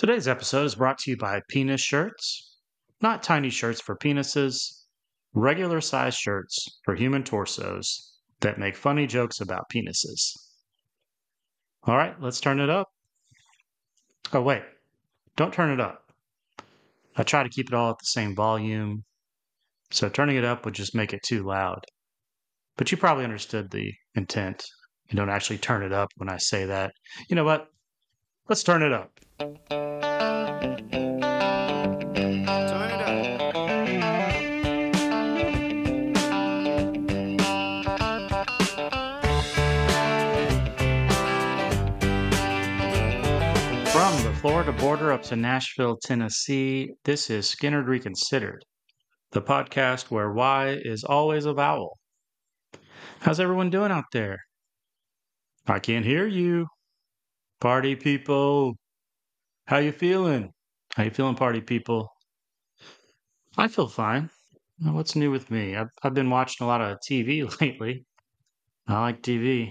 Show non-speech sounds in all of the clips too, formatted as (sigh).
Today's episode is brought to you by Penis Shirts. Not tiny shirts for penises, regular size shirts for human torsos that make funny jokes about penises. All right, let's turn it up. Oh, wait, don't turn it up. I try to keep it all at the same volume, so turning it up would just make it too loud. But you probably understood the intent. You don't actually turn it up when I say that. You know what? Let's turn it up. Florida border up to Nashville, Tennessee, this is Skynyrd Reconsidered, the podcast where Y is always a vowel. How's everyone doing out there? I can't hear you. Party people. How you feeling? How you feeling, party people? I feel fine. What's new with me? I've, I've been watching a lot of TV (laughs) lately. I like TV.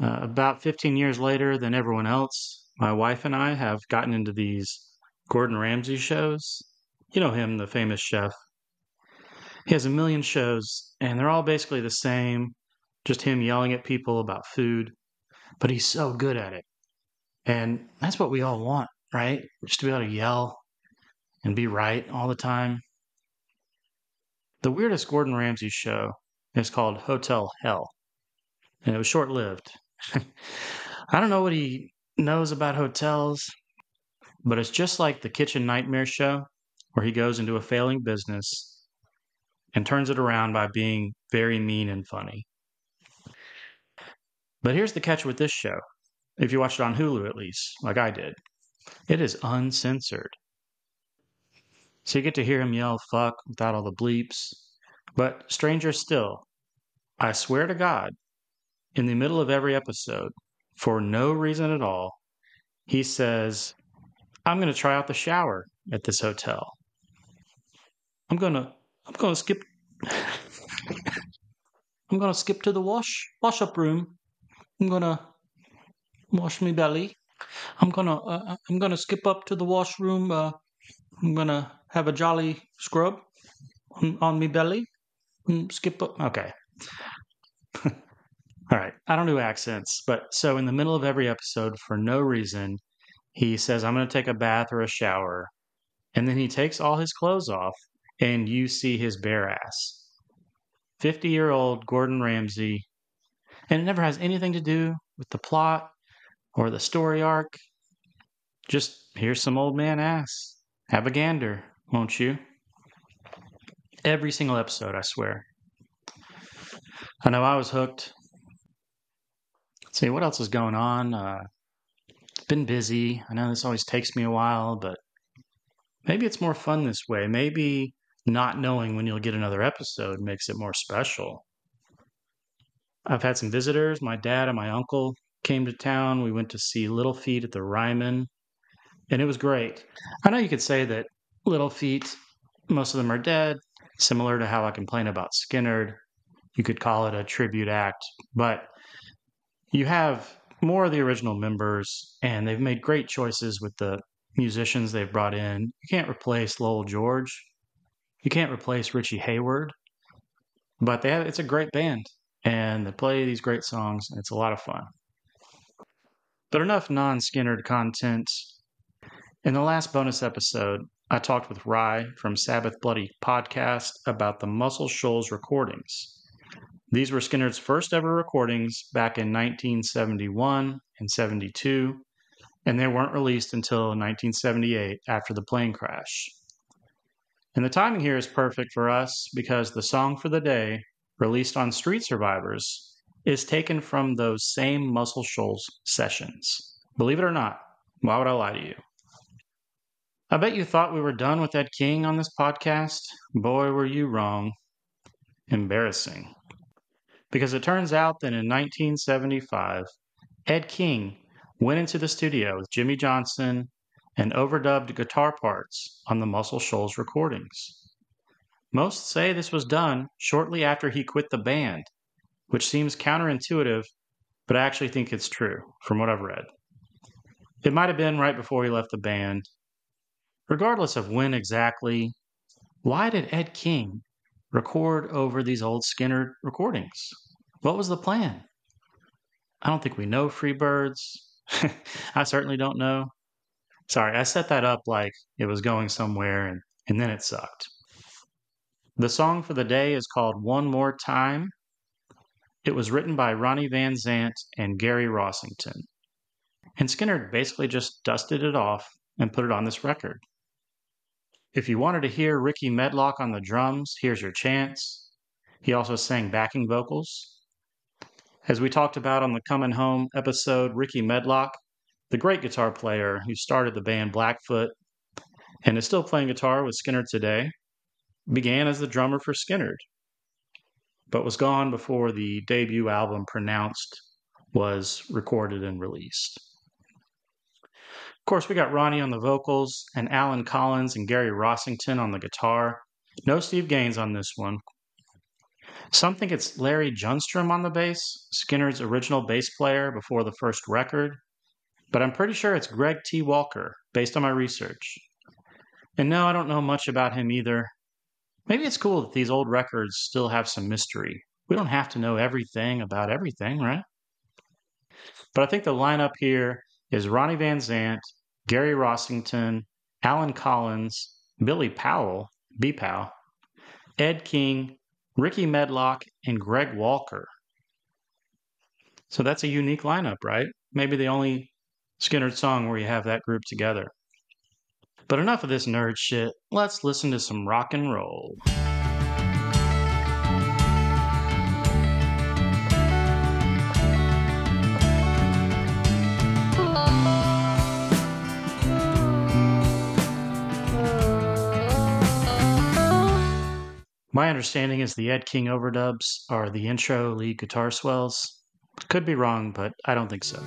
Uh, about 15 years later than everyone else, my wife and I have gotten into these Gordon Ramsay shows. You know him, the famous chef. He has a million shows, and they're all basically the same, just him yelling at people about food. But he's so good at it. And that's what we all want, right? Just to be able to yell and be right all the time. The weirdest Gordon Ramsay show is called Hotel Hell, and it was short lived. (laughs) I don't know what he knows about hotels, but it's just like the Kitchen Nightmare show, where he goes into a failing business and turns it around by being very mean and funny. But here's the catch with this show if you watch it on Hulu at least, like I did, it is uncensored. So you get to hear him yell fuck without all the bleeps. But stranger still, I swear to God, in the middle of every episode, for no reason at all, he says, I'm going to try out the shower at this hotel. I'm going to I'm going to skip (laughs) I'm going to skip to the wash wash up room. I'm going to wash me belly. I'm going to uh, I'm going to skip up to the washroom. Uh, I'm going to have a jolly scrub on, on me belly. Mm, skip up. Okay. All right. I don't do accents, but so in the middle of every episode, for no reason, he says, I'm going to take a bath or a shower. And then he takes all his clothes off, and you see his bare ass. 50 year old Gordon Ramsay. And it never has anything to do with the plot or the story arc. Just here's some old man ass. Have a gander, won't you? Every single episode, I swear. I know I was hooked. See what else is going on. Uh, been busy. I know this always takes me a while, but maybe it's more fun this way. Maybe not knowing when you'll get another episode makes it more special. I've had some visitors. My dad and my uncle came to town. We went to see Little Feat at the Ryman, and it was great. I know you could say that Little Feat, most of them are dead, similar to how I complain about Skynyrd. You could call it a tribute act, but you have more of the original members, and they've made great choices with the musicians they've brought in. You can't replace Lowell George. You can't replace Richie Hayward, but they have, it's a great band, and they play these great songs, and it's a lot of fun. But enough non Skynyrd content. In the last bonus episode, I talked with Rye from Sabbath Bloody podcast about the Muscle Shoals recordings. These were Skynyrd's first ever recordings back in 1971 and 72, and they weren't released until 1978 after the plane crash. And the timing here is perfect for us because the song for the day, released on Street Survivors, is taken from those same Muscle Shoals sessions. Believe it or not, why would I lie to you? I bet you thought we were done with Ed King on this podcast. Boy, were you wrong. Embarrassing. Because it turns out that in 1975, Ed King went into the studio with Jimmy Johnson and overdubbed guitar parts on the Muscle Shoals recordings. Most say this was done shortly after he quit the band, which seems counterintuitive, but I actually think it's true from what I've read. It might have been right before he left the band. Regardless of when exactly, why did Ed King record over these old Skynyrd recordings? What was the plan? I don't think we know Freebirds. (laughs) I certainly don't know. Sorry, I set that up like it was going somewhere and, and then it sucked. The song for the day is called One More Time. It was written by Ronnie Van Zant and Gary Rossington. And Skynyrd basically just dusted it off and put it on this record. If you wanted to hear Rickey Medlocke on the drums, here's your chance. He also sang backing vocals. As we talked about on the Coming Home episode, Rickey Medlocke, the great guitar player who started the band Blackfoot and is still playing guitar with Skynyrd today, began as the drummer for Skynyrd, but was gone before the debut album Pronounced was recorded and released. Of course, we got Ronnie on the vocals and Allen Collins and Gary Rossington on the guitar. No Steve Gaines on this one. Some think it's Larry Junstrom on the bass, Skynyrd's original bass player before the first record, but I'm pretty sure it's Greg T. Walker, based on my research. And no, I don't know much about him either. Maybe it's cool that these old records still have some mystery. We don't have to know everything about everything, right? But I think the lineup here is Ronnie Van Zant, Gary Rossington, Allen Collins, Billy Powell, B. Powell, Ed King, Rickey Medlocke, and Greg Walker. So that's a unique lineup, right? Maybe the only Skynyrd song where you have that group together. But enough of this nerd shit. Let's listen to some rock and roll. My understanding is the Ed King overdubs are the intro lead guitar swells. Could be wrong, but I don't think so.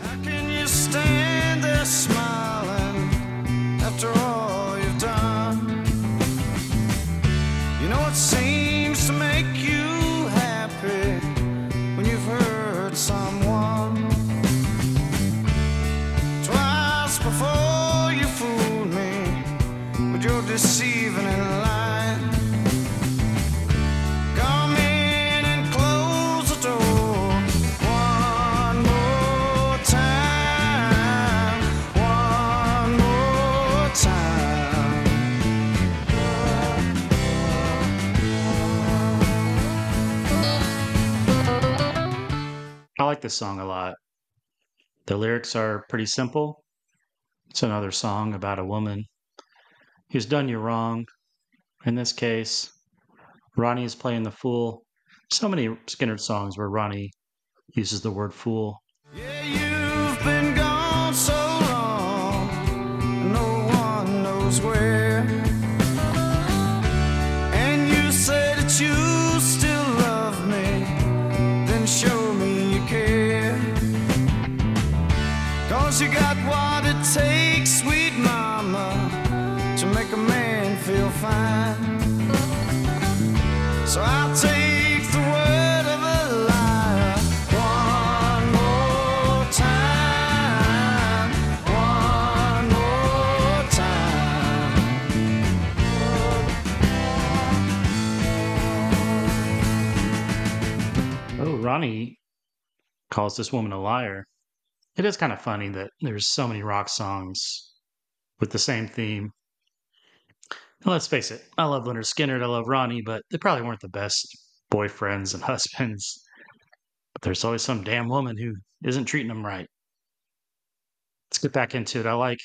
This song a lot. The lyrics are pretty simple. It's another song about a woman who's done you wrong. In this case, Ronnie is playing the fool. So many Skynyrd songs where Ronnie uses the word fool. Yeah, Ronnie calls this woman a liar it is kind of funny that there's so many rock songs with the same theme. let's face it, I love Lynyrd Skynyrd, I love Ronnie, but they probably weren't the best boyfriends and (laughs) husbands. But there's always some damn woman who isn't treating them right. Let's get back into it. I like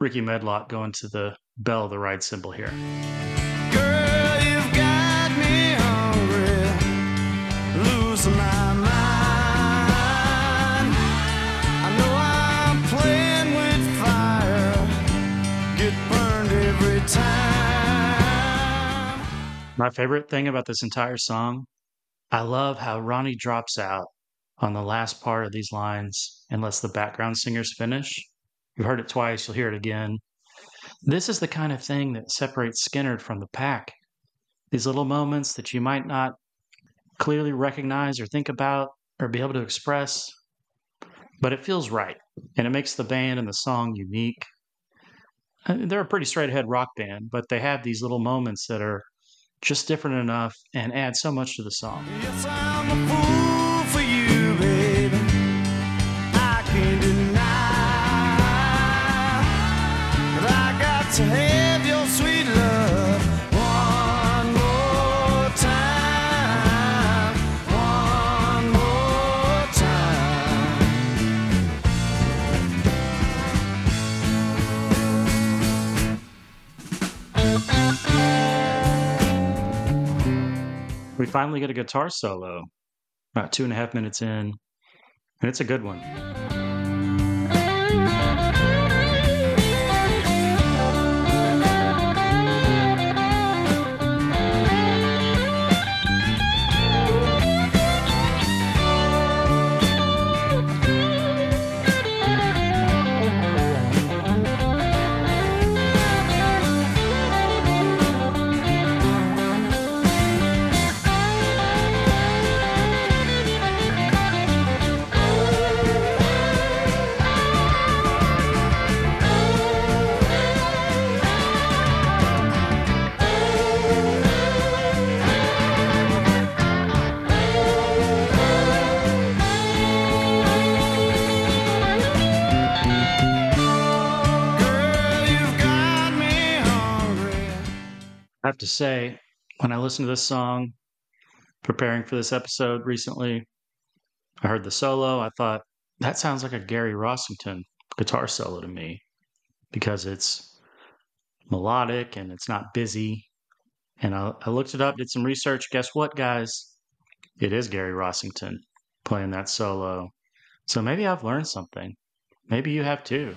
Rickey Medlocke going to the bell of the ride cymbal here. My favorite thing about this entire song, I love how Ronnie drops out on the last part of these lines and lets the background singers finish. You've heard it twice, you'll hear it again. This is the kind of thing that separates Skynyrd from the pack. These little moments that you might not clearly recognize or think about or be able to express. but it feels right, and it makes the band and the song unique. Uh, they're a pretty straight ahead rock band, but they have these little moments that are just different enough and add so much to the song. Yes, finally get a guitar solo about two and a half minutes in, and it's a good one. To say, when I listened to this song, preparing for this episode recently, I heard the solo. I thought, that sounds like a Gary Rossington guitar solo to me because it's melodic and it's not busy. And I, I looked it up, did some research. Guess what, guys? It is Gary Rossington playing that solo. So maybe I've learned something. Maybe you have too.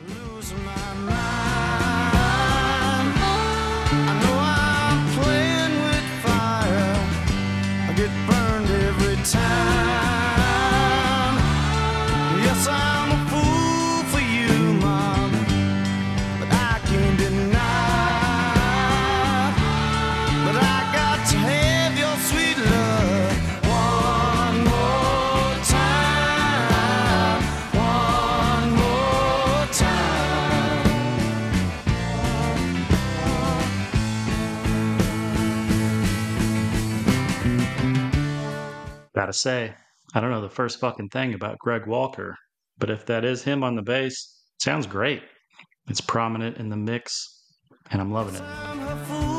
Gotta say, I don't know the first fucking thing about Greg Walker, but if that is him on the bass, sounds great. It's prominent in the mix, and I'm loving it.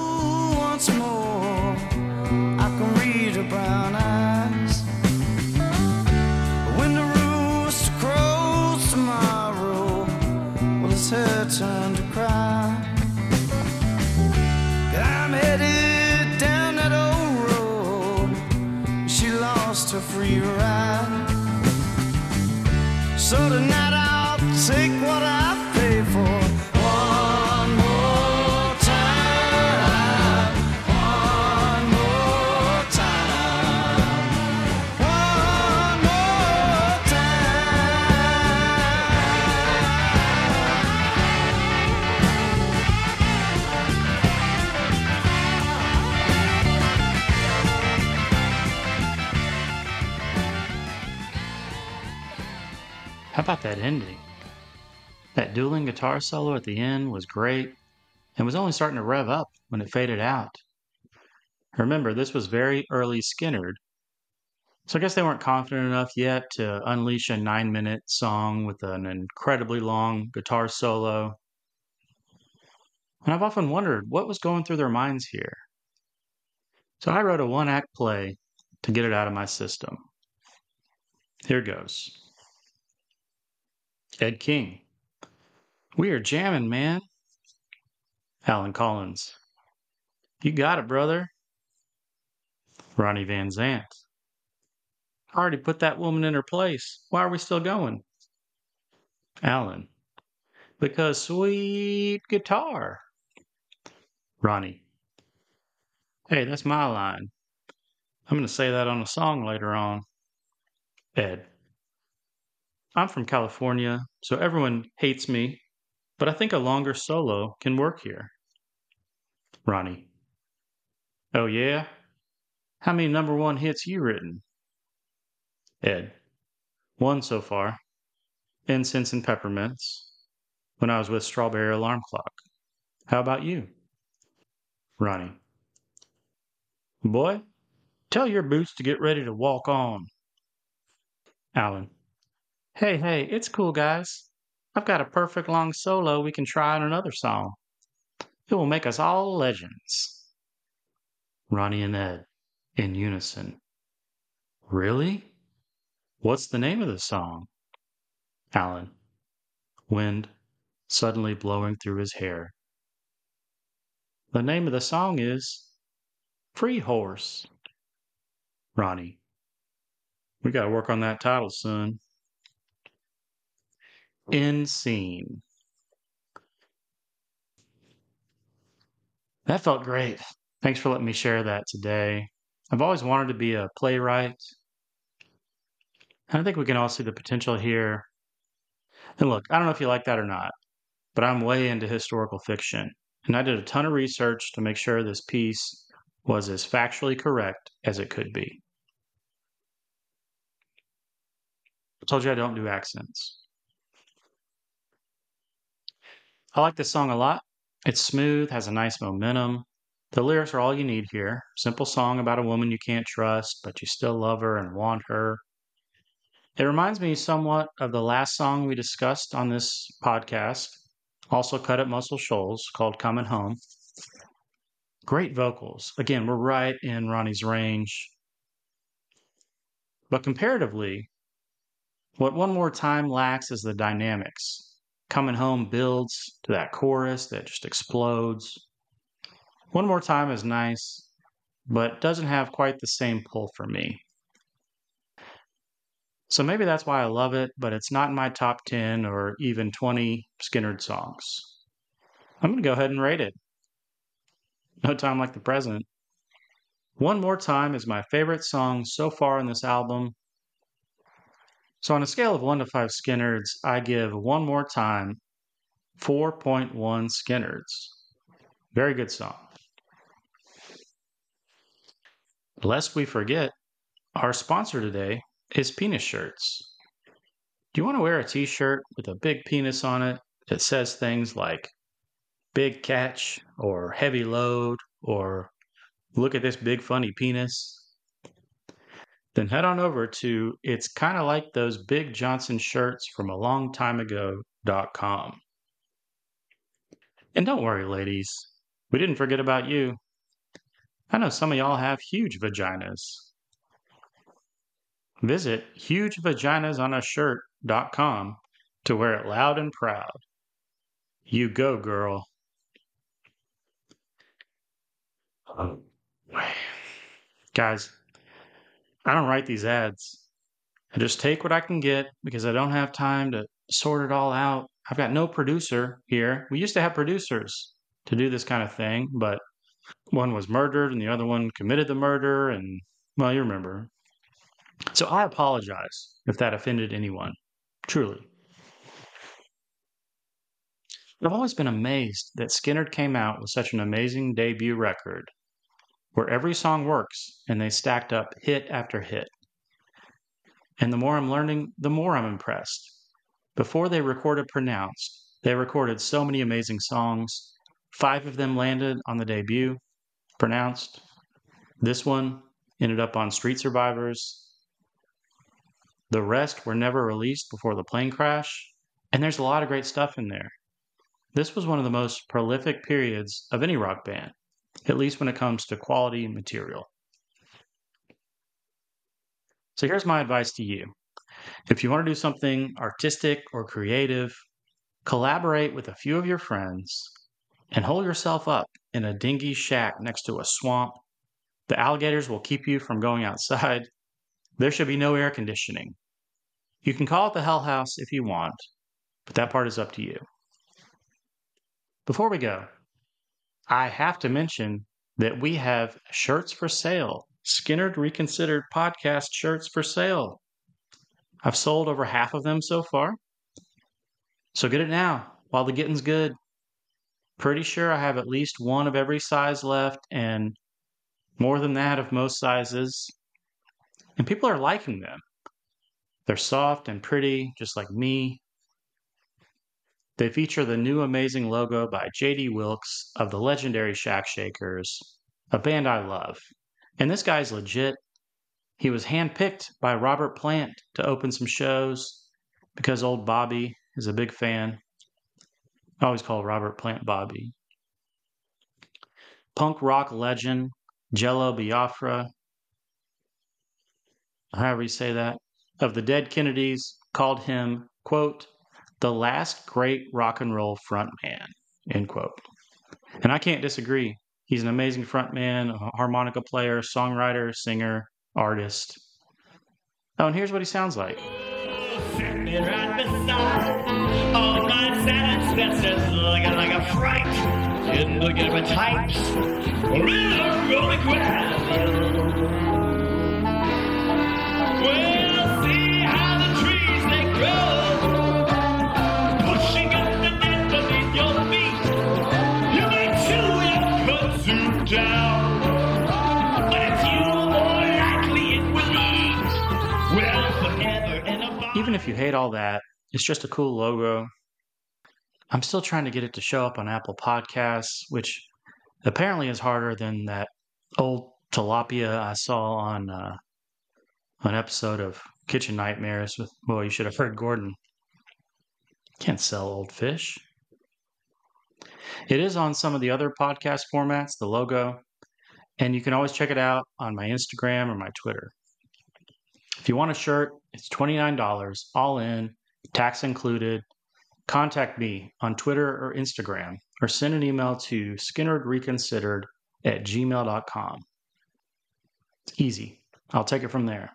Free ride. So tonight How about that ending? That dueling guitar solo at the end was great and was only starting to rev up when it faded out. Remember, this was very early Skynyrd, so I guess they weren't confident enough yet to unleash a nine minute song with an incredibly long guitar solo. And I've often wondered what was going through their minds here. So I wrote a one act play to get it out of my system. Here goes Ed King. We are jamming, man. Allen Collins. You got it, brother. Ronnie Van Zant. I already put that woman in her place. Why are we still going? Allen. Because sweet guitar. Ronnie. Hey, that's my line. I'm going to say that on a song later on. Ed. I'm from California, so everyone hates me, but I think a longer solo can work here. Ronnie. Oh, yeah? How many number one hits you written? Ed. One so far. incense and peppermints when I was with Strawberry Alarm Clock. How about you? Ronnie. Boy, tell your boots to get ready to walk on. Allen. Hey, hey, it's cool, guys. I've got a perfect long solo we can try on another song. It will make us all legends. Ronnie and Ed, in unison. Really? What's the name of the song? Allen. Wind suddenly blowing through his hair. The name of the song is Free Horse. Ronnie. We got to work on that title, son. End scene. That felt great. Thanks for letting me share that today. I've always wanted to be a playwright. And I think we can all see the potential here. And look, I don't know if you like that or not, but I'm way into historical fiction. And I did a ton of research to make sure this piece was as factually correct as it could be. I told you I don't do accents. I like this song a lot. It's smooth, has a nice momentum. The lyrics are all you need here. Simple song about a woman you can't trust, but you still love her and want her. It reminds me somewhat of the last song we discussed on this podcast, also cut at Muscle Shoals, called Coming Home. Great vocals. Again, we're right in Ronnie's range. But comparatively, what One More Time lacks is the dynamics. Coming Home builds to that chorus that just explodes. One More Time is nice, but doesn't have quite the same pull for me. So maybe that's why I love it, but it's not in my top 10 or even 20 Skynyrd songs. I'm going to go ahead and rate it. No Time Like the Present. One More Time is my favorite song so far in this album, so on a scale of 1 to 5 Skynyrds, I give One More Time 4.1 Skynyrds. Very good song. Lest we forget, our sponsor today is Penis Shirts. Do you want to wear a t shirt with a big penis on it that says things like big catch or heavy load or look at this big funny penis? Then head on over to it's kind of like those big Johnson shirts from a long time ago.com. And don't worry, ladies, we didn't forget about you. I know some of y'all have huge vaginas. Visit hugevaginasonashirt.com to wear it loud and proud. You go, girl. Oh, Guys, I don't write these ads. I just take what I can get because I don't have time to sort it all out. I've got no producer here. We used to have producers to do this kind of thing, but one was murdered and the other one committed the murder. And, well, you remember. So I apologize if that offended anyone, truly. I've always been amazed that Skynyrd came out with such an amazing debut record where every song works and they stacked up hit after hit. And the more I'm learning, the more I'm impressed. Before they recorded Pronounced, they recorded so many amazing songs. Five of them landed on the debut, Pronounced. This one ended up on Street Survivors. The rest were never released before the plane crash, and there's a lot of great stuff in there. This was one of the most prolific periods of any rock band at least when it comes to quality and material. So here's my advice to you. If you want to do something artistic or creative, collaborate with a few of your friends and hold yourself up in a dingy shack next to a swamp. The alligators will keep you from going outside. (laughs) There should be no air conditioning. You can call it the Hell House if you want, but that part is up to you. Before we go, I have to mention that we have shirts for sale. Skynyrd Reconsidered podcast shirts for sale. I've sold over half of them so far. So get it now while the getting's good. Pretty sure I have at least one of every size left and more than that of most sizes. And people are liking them. They're soft and pretty, just like me. They feature the new amazing logo by JD Wilkes of the legendary Shack Shakers, a band I love. And this guy's legit. He was handpicked by Robert Plant to open some shows because old Bobby is a big fan. I always call Robert Plant Bobby. Punk rock legend Jello Biafra, however you say that, of the Dead Kennedys called him, quote, the last great rock and roll frontman, end quote. And I can't disagree. He's an amazing frontman, harmonica player, songwriter, singer, artist. Oh, and here's what he sounds like. If you hate all that, it's just a cool logo. I'm still trying to get it to show up on Apple Podcasts, which apparently is harder than that old tilapia I saw on uh, an episode of Kitchen Nightmares with, well, you should have heard Gordon. Can't sell old fish. It is on some of the other podcast formats, the logo, and you can always check it out on my Instagram or my Twitter. If you want a shirt, it's $29, all in, tax included. Contact me on Twitter or Instagram or send an email to skinnerdreconsidered at gmail.com. It's easy. I'll take it from there.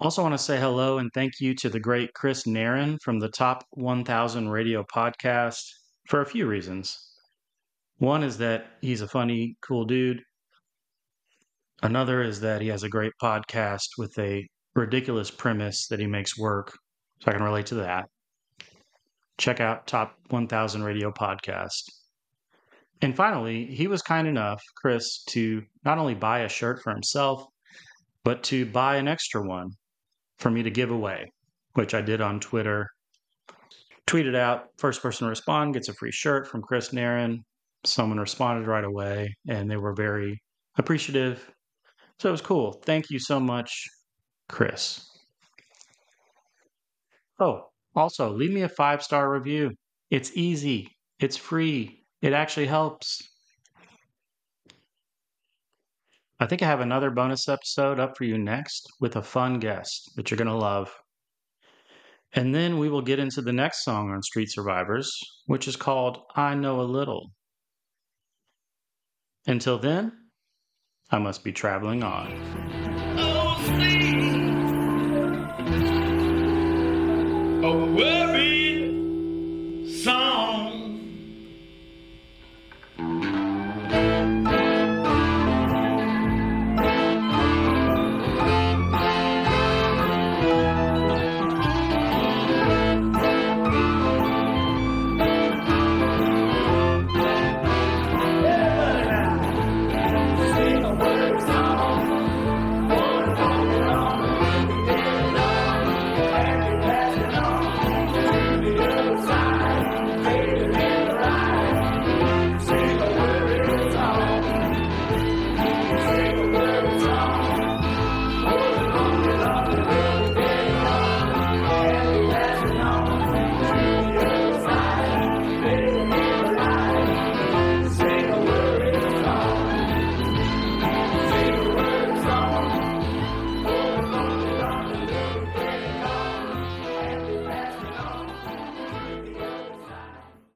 Also, want to say hello and thank you to the great Chris Narin from the Top 1000 Radio Podcast for a few reasons. One is that he's a funny, cool dude. Another is that he has a great podcast with a ridiculous premise that he makes work. So I can relate to that. Check out Top 1000 Radio Podcast. And finally, he was kind enough, Chris, to not only buy a shirt for himself, but to buy an extra one for me to give away, which I did on Twitter. Tweeted out, first person to respond gets a free shirt from Chris Narin. Someone responded right away, and they were very appreciative. So it was cool. Thank you so much, Chris. Oh, also, leave me a five star review. It's easy, it's free, it actually helps. I think I have another bonus episode up for you next with a fun guest that you're going to love. And then we will get into the next song on Street Survivors, which is called I Know a Little. Until then, I must be traveling on. Oh.